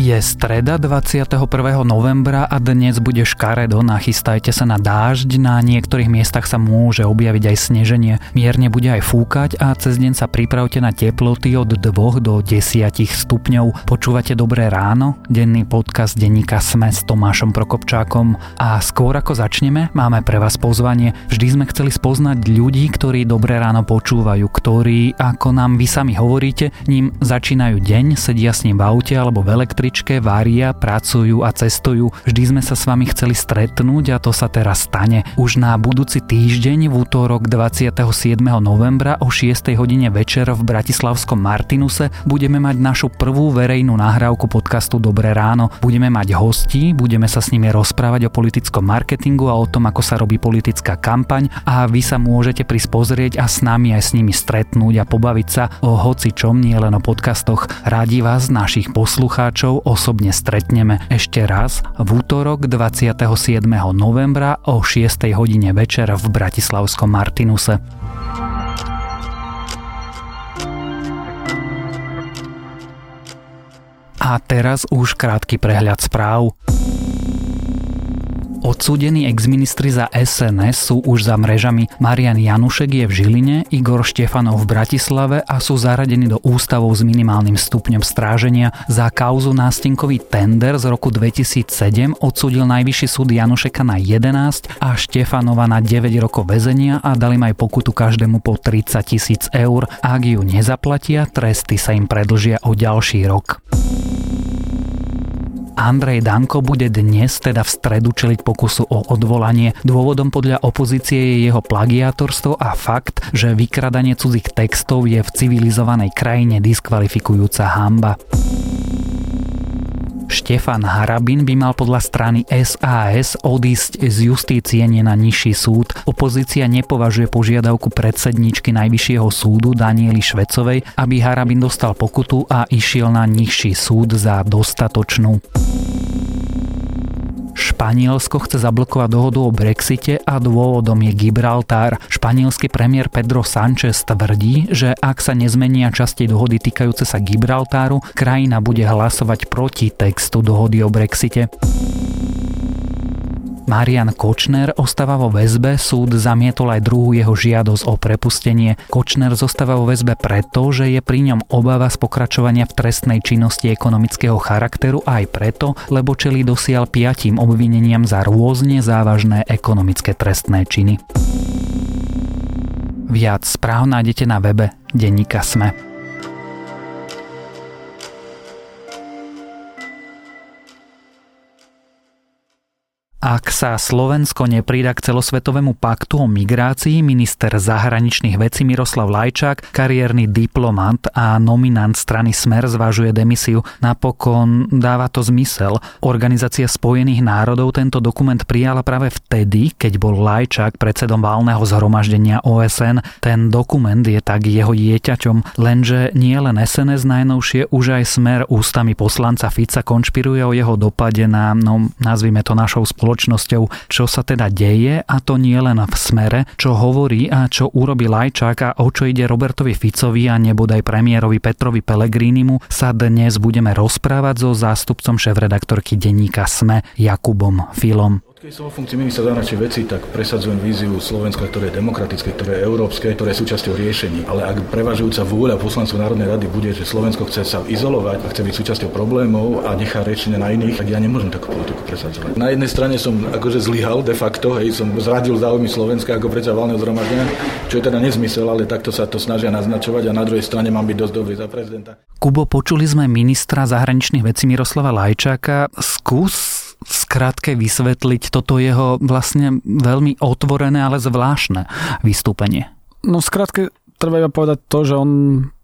Je streda 21. novembra a dnes bude škaredo, nachystajte sa na dážď, na niektorých miestach sa môže objaviť aj sneženie, mierne bude aj fúkať a cez deň sa pripravte na teploty od 2 do 10 stupňov. Počúvate Dobré ráno? Denný podcast denníka Sme s Tomášom Prokopčákom. A skôr ako začneme, máme pre vás pozvanie. Vždy sme chceli spoznať ľudí, ktorí Dobré ráno počúvajú, ktorí, ako nám vy sami hovoríte, ním začínajú deň, sedia s ním v aute alebo v električke, varia, pracujú a cestujú. Vždy sme sa s vami chceli stretnúť a to sa teraz stane. Už na budúci týždeň v útorok 27. novembra o 6. hodine večer v Bratislavskom Martinuse budeme mať našu prvú verejnú nahrávku podcastu Dobré ráno. Budeme mať hostí, budeme sa s nimi rozprávať o politickom marketingu a o tom, ako sa robí politická kampaň a vy sa môžete prísť pozrieť a s nami aj s nimi stretnúť a pobaviť sa o hoci čom, nie len o podcastoch. Rádi vás, našich poslucháčov, osobne stretneme ešte raz v útorok 27. novembra o 6. hodine večer v Bratislavskom Martinuse. A teraz už krátky prehľad správ. Odsúdení exministri za SNS sú už za mrežami. Marian Janušek je v Žiline, Igor Štefanov v Bratislave a sú zaradení do ústavov s minimálnym stupňom stráženia. Za kauzu nástenkový tender z roku 2007 odsúdil najvyšší súd Janušeka na 11 a Štefanova na 9 rokov väzenia a dali aj pokutu každému po 30 tisíc eur. Ak ju nezaplatia, tresty sa im predlžia o ďalší rok. Andrej Danko bude dnes, teda v stredu, čeliť pokusu o odvolanie. Dôvodom podľa opozície je jeho plagiátorstvo a fakt, že vykradanie cudzích textov je v civilizovanej krajine diskvalifikujúca hamba. Štefan Harabin by mal podľa strany SAS odísť z justície nie na nižší súd. Opozícia nepovažuje požiadavku predsedničky Najvyššieho súdu Daniely Švecovej, aby Harabin dostal pokutu a išiel na nižší súd za dostatočnú. Španielsko chce zablokovať dohodu o Brexite a dôvodom je Gibraltar. Španielský premiér Pedro Sánchez tvrdí, že ak sa nezmenia časti dohody týkajúce sa Gibraltáru, krajina bude hlasovať proti textu dohody o Brexite. Marian Kočner ostáva vo väzbe, súd zamietol aj druhú jeho žiadosť o prepustenie. Kočner zostáva vo väzbe preto, že je pri ňom obava z pokračovania v trestnej činnosti ekonomického charakteru aj preto, lebo čeli dosiaľ piatim obvineniam za rôzne závažné ekonomické trestné činy. Viac správ nájdete na webe Denníka Sme. Ak sa Slovensko neprída k celosvetovému paktu o migrácii, minister zahraničných vecí Miroslav Lajčák, kariérny diplomat a nominant strany Smer zvažuje demisiu. Napokon dáva to zmysel. Organizácia Spojených národov tento dokument prijala práve vtedy, keď bol Lajčák predsedom válneho zhromaždenia OSN. Ten dokument je tak jeho dieťaťom, lenže nie len SNS najnovšie, už aj Smer ústami poslanca Fica konšpiruje o jeho dopade na, no nazvime to našou spoločnosťou spoločnosťou, čo sa teda deje a to nie len v smere, čo hovorí a čo urobí Lajčák a o čo ide Robertovi Ficovi a nebodaj premiérovi Petrovi Pelegrínimu sa dnes budeme rozprávať so zástupcom šéf-redaktorky denníka SME Jakubom Filom. Keď som vo funkcii ministra zahraničných vecí, tak presadzujem víziu Slovenska, ktoré je demokratické, ktoré je európske, ktoré je súčasťou riešení. Ale ak prevažujúca vôľa poslancov Národnej rady bude, že Slovensko chce sa izolovať a chce byť súčasťou problémov a nechá rečne na iných, tak ja nemôžem takú politiku presadzovať. Na jednej strane som akože zlyhal de facto, hej, som zradil záujmy Slovenska ako predsa valného zhromaždenia, čo je teda nezmysel, ale takto sa to snažia naznačovať a na druhej strane mám byť dosť dobrý za prezidenta. Kubo, počuli sme ministra zahraničných vecí Miroslava Lajčáka. Skús skrátke vysvetliť toto jeho vlastne veľmi otvorené, ale zvláštne vystúpenie? No skrátke treba iba povedať to, že on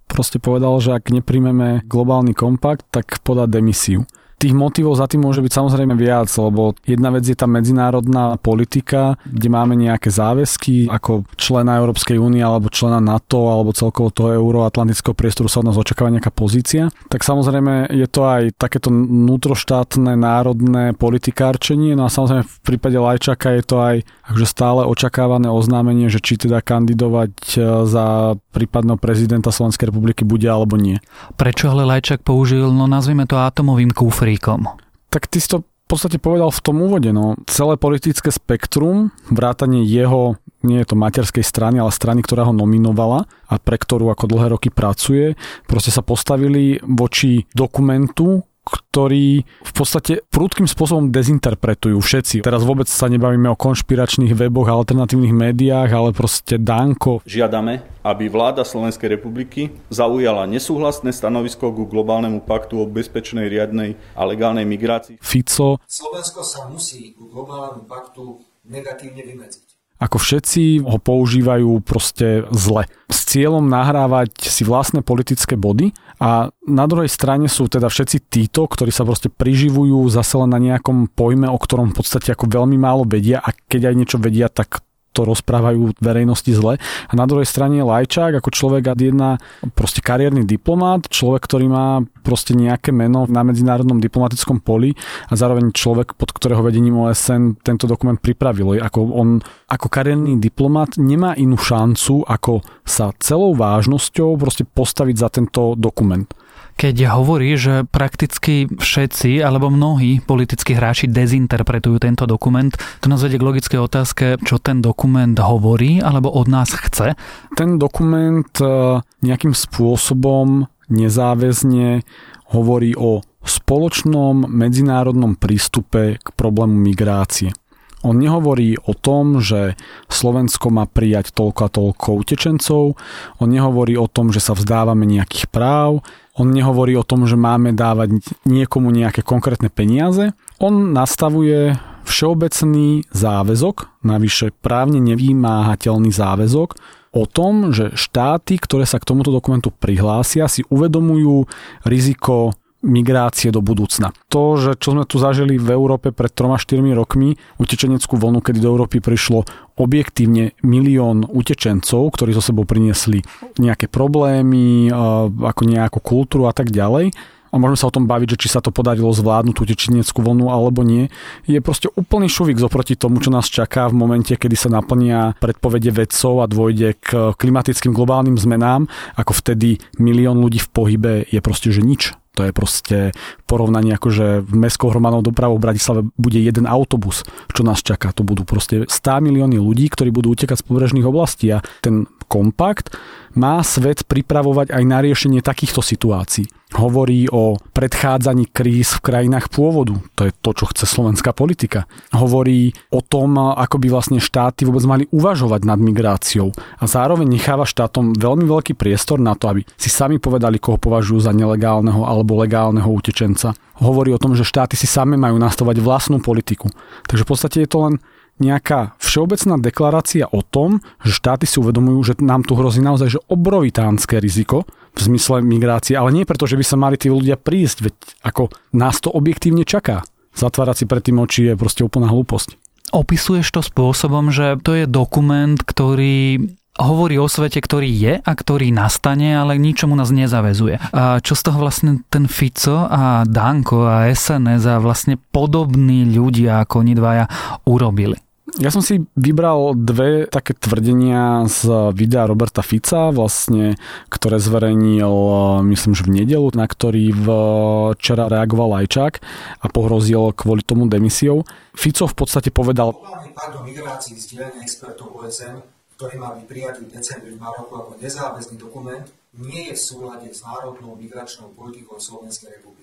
proste povedal, že ak nepríjmeme globálny kompakt, tak podá demisiu. Tých motivov za tým môže byť samozrejme viac, lebo jedna vec je tá medzinárodná politika, kde máme nejaké záväzky ako člena Európskej únie alebo člena NATO alebo celkovo toho euroatlantického priestoru sa od nás očakáva nejaká pozícia. Tak samozrejme je to aj takéto vnútroštátne národné politikárčenie, no a samozrejme v prípade Lajčaka je to aj akože stále očakávané oznámenie, že či teda kandidovať e, za prípadného prezidenta Slovenskej republiky bude alebo nie. Prečo ale Lajčak použil, no nazvime to atomovým kúfrom kufríkom. Tak ty si to v podstate povedal v tom úvode, no, celé politické spektrum, vrátanie jeho, nie je to materskej strany, ale strany, ktorá ho nominovala a pre ktorú ako dlhé roky pracuje, proste sa postavili voči dokumentu, ktorý v podstate prúdkým spôsobom dezinterpretujú všetci. Teraz vôbec sa nebavíme o konšpiračných weboch a alternatívnych médiách, ale proste Danko. Žiadame, aby vláda Slovenskej republiky zaujala nesúhlasné stanovisko ku globálnemu paktu o bezpečnej, riadnej a legálnej migrácii. Fico. Slovensko sa musí ku globálnemu paktu negatívne vymedziť ako všetci ho používajú proste zle. S cieľom nahrávať si vlastné politické body a na druhej strane sú teda všetci títo, ktorí sa proste priživujú zase len na nejakom pojme, o ktorom v podstate ako veľmi málo vedia a keď aj niečo vedia, tak to rozprávajú verejnosti zle. A na druhej strane Lajčák ako človek a jedna proste kariérny diplomát, človek, ktorý má proste nejaké meno na medzinárodnom diplomatickom poli a zároveň človek, pod ktorého vedením OSN tento dokument pripravil. Ako on ako kariérny diplomat nemá inú šancu, ako sa celou vážnosťou proste postaviť za tento dokument keď hovorí, že prakticky všetci alebo mnohí politickí hráči dezinterpretujú tento dokument, to nás vedie k logickej otázke, čo ten dokument hovorí alebo od nás chce. Ten dokument e, nejakým spôsobom nezáväzne hovorí o spoločnom medzinárodnom prístupe k problému migrácie. On nehovorí o tom, že Slovensko má prijať toľko a toľko utečencov, on nehovorí o tom, že sa vzdávame nejakých práv, on nehovorí o tom, že máme dávať niekomu nejaké konkrétne peniaze. On nastavuje všeobecný záväzok, navyše právne nevymáhateľný záväzok, o tom, že štáty, ktoré sa k tomuto dokumentu prihlásia, si uvedomujú riziko migrácie do budúcna. To, že čo sme tu zažili v Európe pred 3-4 rokmi, utečeneckú vlnu, kedy do Európy prišlo objektívne milión utečencov, ktorí zo sebou priniesli nejaké problémy, ako nejakú kultúru a tak ďalej, a môžeme sa o tom baviť, že či sa to podarilo zvládnuť utečeneckú vlnu alebo nie, je proste úplný šuvik zoproti tomu, čo nás čaká v momente, kedy sa naplnia predpovede vedcov a dôjde k klimatickým globálnym zmenám, ako vtedy milión ľudí v pohybe je proste, že nič. To je proste porovnanie ako, že v mestskou hromadnou dopravou v Bratislave bude jeden autobus, čo nás čaká. To budú proste 100 milióny ľudí, ktorí budú utekať z pobrežných oblastí a ten kompakt má svet pripravovať aj na riešenie takýchto situácií. Hovorí o predchádzaní kríz v krajinách pôvodu. To je to, čo chce slovenská politika. Hovorí o tom, ako by vlastne štáty vôbec mali uvažovať nad migráciou. A zároveň necháva štátom veľmi veľký priestor na to, aby si sami povedali, koho považujú za nelegálneho alebo legálneho utečenca. Hovorí o tom, že štáty si sami majú nastavať vlastnú politiku. Takže v podstate je to len nejaká všeobecná deklarácia o tom, že štáty si uvedomujú, že nám tu hrozí naozaj že obrovitánske riziko v zmysle migrácie, ale nie preto, že by sa mali tí ľudia prísť, veď ako nás to objektívne čaká. Zatvárať si pred tým oči je proste úplná hlúposť. Opisuješ to spôsobom, že to je dokument, ktorý hovorí o svete, ktorý je a ktorý nastane, ale ničomu nás nezavezuje. A čo z toho vlastne ten Fico a Danko a SNS a vlastne podobní ľudia ako oni dvaja urobili? Ja som si vybral dve také tvrdenia z videa Roberta Fica, vlastne, ktoré zverejnil, myslím, že v nedelu, na ktorý včera reagoval Lajčák a pohrozil kvôli tomu demisiou. Fico v podstate povedal... O migrácii zdieľania expertov OSN, ktorý má byť prijatý v decembri v Maroku ako nezáväzný dokument, nie je v súlade s národnou migračnou politikou Slovenskej republiky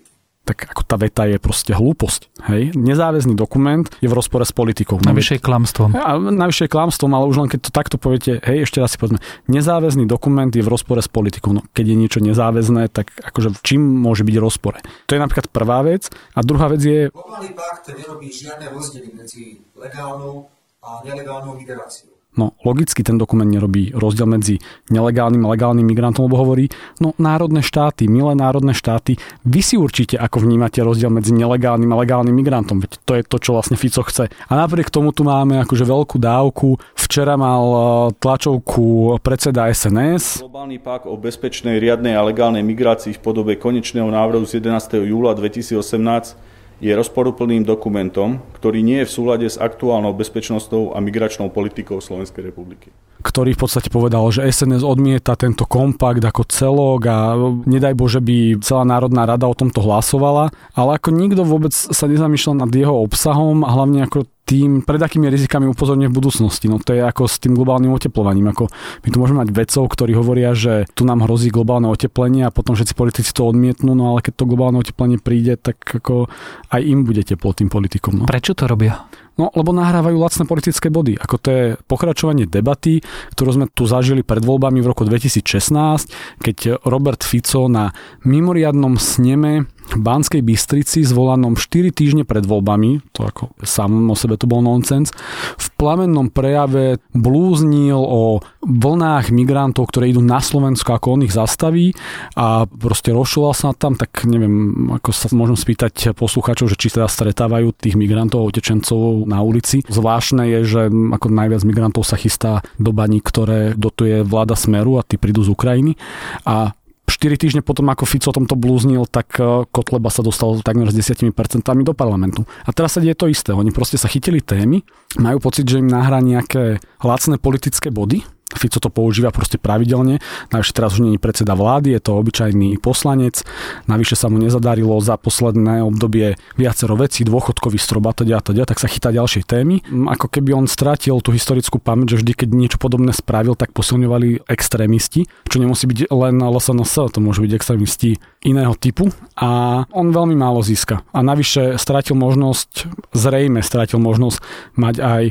tak ako tá veta je proste hlúposť. Hej? Nezáväzný dokument je v rozpore s politikou. Navyše je klamstvom. A navyše je klamstvom, ale už len keď to takto poviete, hej, ešte raz si povedzme, nezáväzný dokument je v rozpore s politikou. No, keď je niečo nezáväzné, tak akože čím môže byť rozpore? To je napríklad prvá vec. A druhá vec je... Globálny pakt nerobí žiadne rozdiely medzi legálnou a nelegálnou migráciou. No logicky ten dokument nerobí rozdiel medzi nelegálnym a legálnym migrantom, lebo hovorí, no národné štáty, milé národné štáty, vy si určite ako vnímate rozdiel medzi nelegálnym a legálnym migrantom, veď to je to, čo vlastne Fico chce. A napriek tomu tu máme akože veľkú dávku. Včera mal e, tlačovku predseda SNS. Globálny pak o bezpečnej, riadnej a legálnej migrácii v podobe konečného návrhu z 11. júla 2018 je rozporuplným dokumentom, ktorý nie je v súlade s aktuálnou bezpečnostnou a migračnou politikou Slovenskej republiky. Ktorý v podstate povedal, že SNS odmieta tento kompakt ako celok a nedaj Bože by celá Národná rada o tomto hlasovala, ale ako nikto vôbec sa nezamýšľal nad jeho obsahom a hlavne ako tým, pred akými rizikami upozorňuje v budúcnosti. No to je ako s tým globálnym oteplovaním. Ako my tu môžeme mať vedcov, ktorí hovoria, že tu nám hrozí globálne oteplenie a potom všetci politici to odmietnú, no ale keď to globálne oteplenie príde, tak ako aj im bude teplo tým politikom. No. Prečo to robia? No, lebo nahrávajú lacné politické body. Ako to je pokračovanie debaty, ktorú sme tu zažili pred voľbami v roku 2016, keď Robert Fico na mimoriadnom sneme Banskej Bystrici zvolanom 4 týždne pred voľbami, to ako sám o sebe to bol nonsens, v plamennom prejave blúznil o vlnách migrantov, ktoré idú na Slovensko, ako on ich zastaví a proste rozšuloval sa tam, tak neviem, ako sa môžem spýtať poslucháčov, že či teda stretávajú tých migrantov a utečencov na ulici. Zvláštne je, že ako najviac migrantov sa chystá do baní, ktoré dotuje vláda Smeru a tí prídu z Ukrajiny. A 4 týždne potom, ako Fico o tomto blúznil, tak e, Kotleba sa dostal takmer s 10% do parlamentu. A teraz sa deje to isté. Oni proste sa chytili témy, majú pocit, že im nahrá nejaké lacné politické body, Fico to používa proste pravidelne. Navyše teraz už nie je predseda vlády, je to obyčajný poslanec. Navyše sa mu nezadarilo za posledné obdobie viacero vecí, dôchodkový strop a tak sa chytá ďalšie témy. Ako keby on strátil tú historickú pamäť, že vždy, keď niečo podobné spravil, tak posilňovali extrémisti, čo nemusí byť len LSNS, to môžu byť extrémisti iného typu a on veľmi málo získa. A navyše strátil možnosť, zrejme strátil možnosť mať aj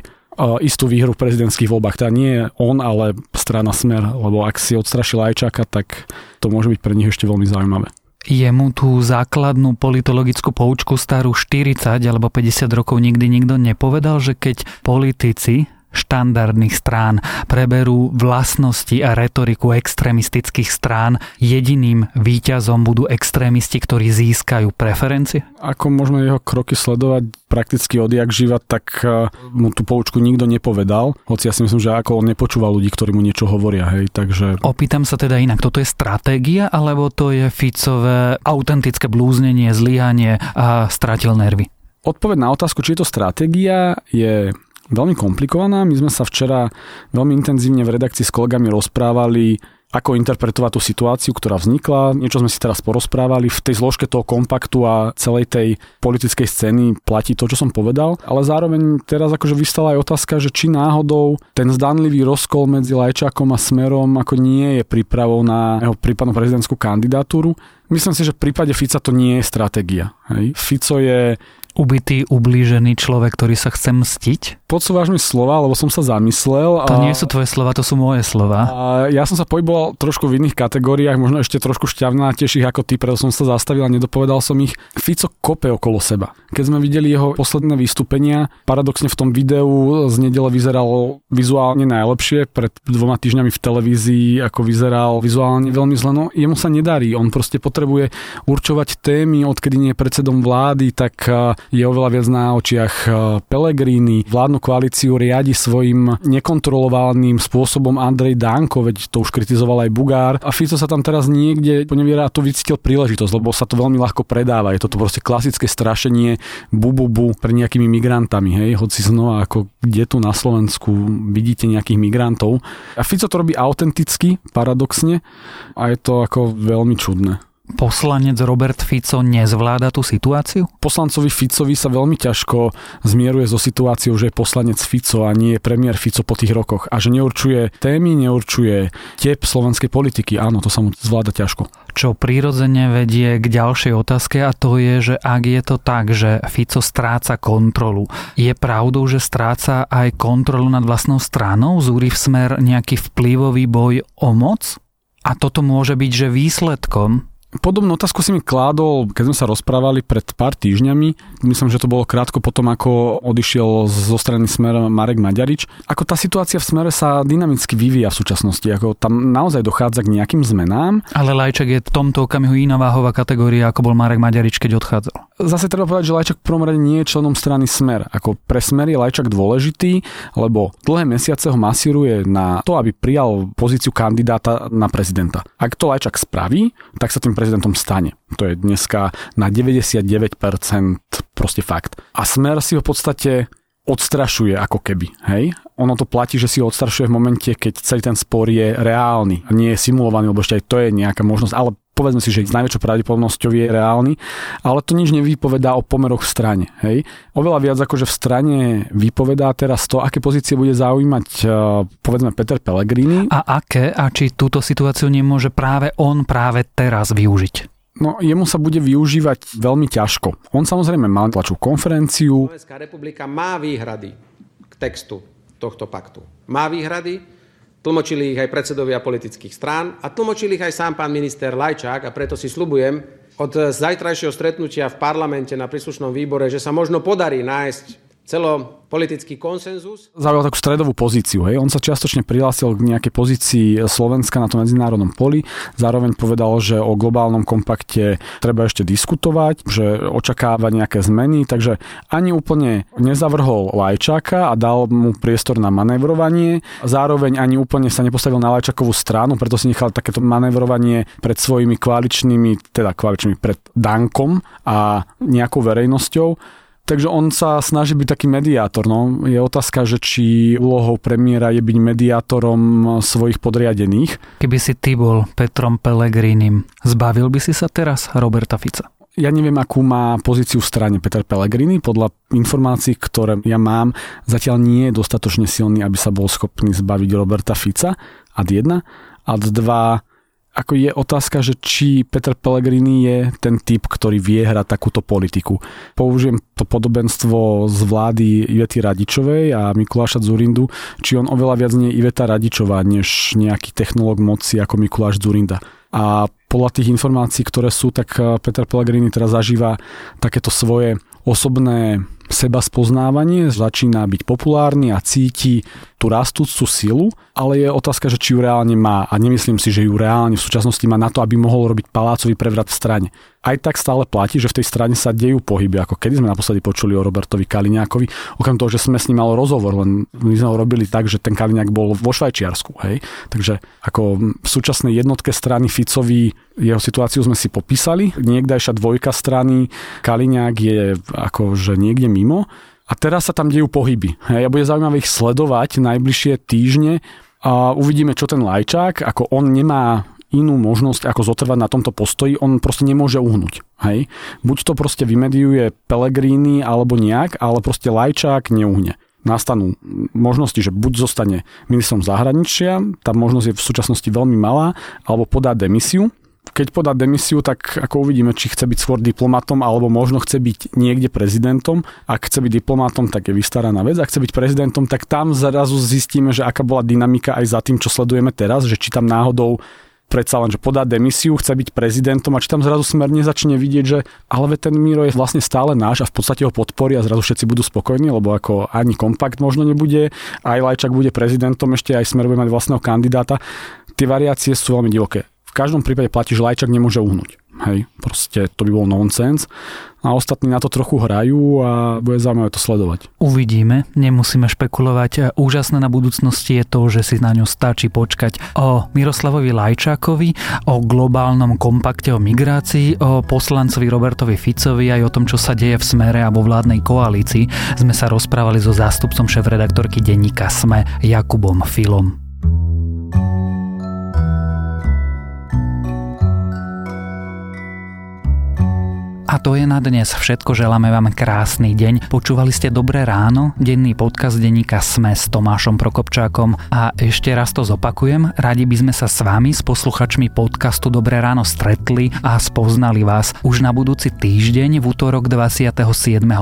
istú výhru v prezidentských voľbách. Teda nie on, ale strana Smer, lebo ak si odstrašil Ajčaka, tak to môže byť pre nich ešte veľmi zaujímavé. Je mu tú základnú politologickú poučku starú 40 alebo 50 rokov nikdy nikto nepovedal, že keď politici štandardných strán, preberú vlastnosti a retoriku extrémistických strán. Jediným výťazom budú extrémisti, ktorí získajú preferencie? Ako môžeme jeho kroky sledovať prakticky odjak živa, tak eh, mu tú poučku nikto nepovedal, hoci ja si myslím, že ako on nepočúva ľudí, ktorí mu niečo hovoria, hej, takže... Opýtam sa teda inak, toto je stratégia, alebo to je Ficové autentické blúznenie, zlyhanie a stratil nervy? Odpoveď na otázku, či je to stratégia, je veľmi komplikovaná. My sme sa včera veľmi intenzívne v redakcii s kolegami rozprávali ako interpretovať tú situáciu, ktorá vznikla. Niečo sme si teraz porozprávali. V tej zložke toho kompaktu a celej tej politickej scény platí to, čo som povedal. Ale zároveň teraz akože vystala aj otázka, že či náhodou ten zdanlivý rozkol medzi Lajčákom a Smerom ako nie je prípravou na jeho prípadnú prezidentskú kandidatúru. Myslím si, že v prípade Fica to nie je stratégia. Hej. Fico je ubitý, ublížený človek, ktorý sa chce mstiť? Podsúvaš mi slova, lebo som sa zamyslel. To a... nie sú tvoje slova, to sú moje slova. A ja som sa pohyboval trošku v iných kategóriách, možno ešte trošku šťavnatejších ako ty, preto som sa zastavil a nedopovedal som ich. Fico kope okolo seba. Keď sme videli jeho posledné vystúpenia, paradoxne v tom videu z nedele vyzeralo vizuálne najlepšie, pred dvoma týždňami v televízii, ako vyzeral vizuálne veľmi zle. No, jemu sa nedarí, on proste potrebuje určovať témy, odkedy nie je predsedom vlády, tak je oveľa viac na očiach e, Pelegrini. Vládnu koalíciu riadi svojim nekontrolovaným spôsobom Andrej Danko, veď to už kritizoval aj Bugár. A Fico sa tam teraz niekde poneviera a tu vycítil príležitosť, lebo sa to veľmi ľahko predáva. Je to proste klasické strašenie bububu pre nejakými migrantami. Hej? Hoci znova ako kde tu na Slovensku vidíte nejakých migrantov. A Fico to robí autenticky, paradoxne a je to ako veľmi čudné poslanec Robert Fico nezvláda tú situáciu? Poslancovi Ficovi sa veľmi ťažko zmieruje so situáciou, že je poslanec Fico a nie je premiér Fico po tých rokoch a že neurčuje témy, neurčuje tep slovenskej politiky. Áno, to sa mu zvláda ťažko. Čo prirodzene vedie k ďalšej otázke a to je, že ak je to tak, že Fico stráca kontrolu, je pravdou, že stráca aj kontrolu nad vlastnou stranou? Zúri v smer nejaký vplyvový boj o moc? A toto môže byť, že výsledkom Podobnú otázku si mi kládol, keď sme sa rozprávali pred pár týždňami. Myslím, že to bolo krátko potom, ako odišiel zo strany Smer Marek Maďarič. Ako tá situácia v Smere sa dynamicky vyvíja v súčasnosti. Ako tam naozaj dochádza k nejakým zmenám. Ale Lajček je v tomto okamihu iná váhová kategória, ako bol Marek Maďarič, keď odchádzal zase treba povedať, že Lajčak v prvom rade nie je členom strany Smer. Ako pre Smer je Lajčak dôležitý, lebo dlhé mesiace ho masíruje na to, aby prijal pozíciu kandidáta na prezidenta. Ak to Lajčak spraví, tak sa tým prezidentom stane. To je dneska na 99% proste fakt. A Smer si ho v podstate odstrašuje ako keby, hej? Ono to platí, že si ho odstrašuje v momente, keď celý ten spor je reálny nie je simulovaný, lebo ešte aj to je nejaká možnosť, ale povedzme si, že s najväčšou pravdepodobnosťou je reálny, ale to nič nevypovedá o pomeroch v strane. Hej? Oveľa viac ako že v strane vypovedá teraz to, aké pozície bude zaujímať e, povedzme Peter Pellegrini. A aké a či túto situáciu nemôže práve on práve teraz využiť? No, jemu sa bude využívať veľmi ťažko. On samozrejme má tlačú konferenciu. Slovenská republika má výhrady k textu tohto paktu. Má výhrady, tlmočili ich aj predsedovia politických strán a tlmočili ich aj sám pán minister Lajčák a preto si slubujem od zajtrajšieho stretnutia v parlamente na príslušnom výbore, že sa možno podarí nájsť celopolitický konsenzus. Zaujal takú stredovú pozíciu. Hej. On sa čiastočne prihlásil k nejakej pozícii Slovenska na tom medzinárodnom poli. Zároveň povedal, že o globálnom kompakte treba ešte diskutovať, že očakáva nejaké zmeny, takže ani úplne nezavrhol Lajčáka a dal mu priestor na manévrovanie. Zároveň ani úplne sa nepostavil na Lajčakovú stranu, preto si nechal takéto manévrovanie pred svojimi koaličnými, teda koaličnými pred Dankom a nejakou verejnosťou. Takže on sa snaží byť taký mediátor. No. Je otázka, že či úlohou premiéra je byť mediátorom svojich podriadených. Keby si ty bol Petrom Pelegrinim, zbavil by si sa teraz Roberta Fica? Ja neviem, akú má pozíciu v strane Peter Pellegrini. Podľa informácií, ktoré ja mám, zatiaľ nie je dostatočne silný, aby sa bol schopný zbaviť Roberta Fica. Ad jedna. Ad dva, ako je otázka, že či Peter Pellegrini je ten typ, ktorý vie hrať takúto politiku. Použijem to podobenstvo z vlády Ivety Radičovej a Mikuláša Zurindu, či on oveľa viac nie je Iveta Radičová, než nejaký technológ moci ako Mikuláš Zurinda. A podľa tých informácií, ktoré sú, tak Peter Pellegrini teraz zažíva takéto svoje osobné seba spoznávanie, začína byť populárny a cíti tú rastúcu silu, ale je otázka, že či ju reálne má a nemyslím si, že ju reálne v súčasnosti má na to, aby mohol robiť palácový prevrat v strane. Aj tak stále platí, že v tej strane sa dejú pohyby, ako kedy sme naposledy počuli o Robertovi Kaliňákovi, okrem toho, že sme s ním mali rozhovor, len my sme ho robili tak, že ten Kaliňák bol vo Švajčiarsku, hej. Takže ako v súčasnej jednotke strany Ficovi jeho situáciu sme si popísali. Niekdajšia dvojka strany Kaliňák je akože niekde mimo a teraz sa tam dejú pohyby. Hej, a bude zaujímavé ich sledovať najbližšie týždne a uvidíme, čo ten Lajčák, ako on nemá inú možnosť, ako zotrvať na tomto postoji, on proste nemôže uhnúť. Hej? Buď to proste vymediuje Pelegrini alebo nejak, ale proste Lajčák neuhne nastanú možnosti, že buď zostane ministrom zahraničia, tá možnosť je v súčasnosti veľmi malá, alebo podá demisiu, keď podá demisiu, tak ako uvidíme, či chce byť skôr diplomatom, alebo možno chce byť niekde prezidentom. Ak chce byť diplomatom, tak je vystaraná vec. Ak chce byť prezidentom, tak tam zrazu zistíme, že aká bola dynamika aj za tým, čo sledujeme teraz, že či tam náhodou predsa len, že podá demisiu, chce byť prezidentom a či tam zrazu smer nezačne vidieť, že ale ten Miro je vlastne stále náš a v podstate ho podporí a zrazu všetci budú spokojní, lebo ako ani kompakt možno nebude, aj Lajčak bude prezidentom, ešte aj smer bude mať vlastného kandidáta. Tie variácie sú veľmi divoké v každom prípade platí, že Lajčak nemôže uhnúť. Hej, proste to by bol nonsens. A ostatní na to trochu hrajú a bude zaujímavé to sledovať. Uvidíme, nemusíme špekulovať. Úžasné na budúcnosti je to, že si na ňu stačí počkať o Miroslavovi Lajčákovi, o globálnom kompakte o migrácii, o poslancovi Robertovi Ficovi aj o tom, čo sa deje v smere a vo vládnej koalícii. Sme sa rozprávali so zástupcom šéf-redaktorky denníka SME Jakubom Filom. A to je na dnes všetko. Želáme vám krásny deň. Počúvali ste Dobré ráno, denný podcast denníka Sme s Tomášom Prokopčákom. A ešte raz to zopakujem, radi by sme sa s vami, s posluchačmi podcastu Dobré ráno stretli a spoznali vás. Už na budúci týždeň v útorok 27.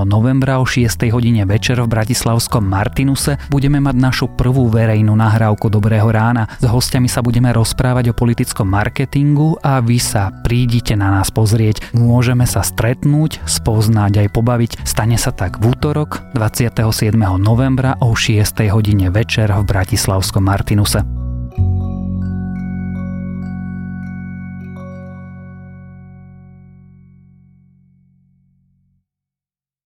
novembra o 6. hodine večer v Bratislavskom Martinuse budeme mať našu prvú verejnú nahrávku Dobrého rána. S hostiami sa budeme rozprávať o politickom marketingu a vy sa prídite na nás pozrieť. Môžeme sa stretnúť, spoznať aj pobaviť. Stane sa tak v útorok 27. novembra o 6. hodine večer v Bratislavskom Martinuse.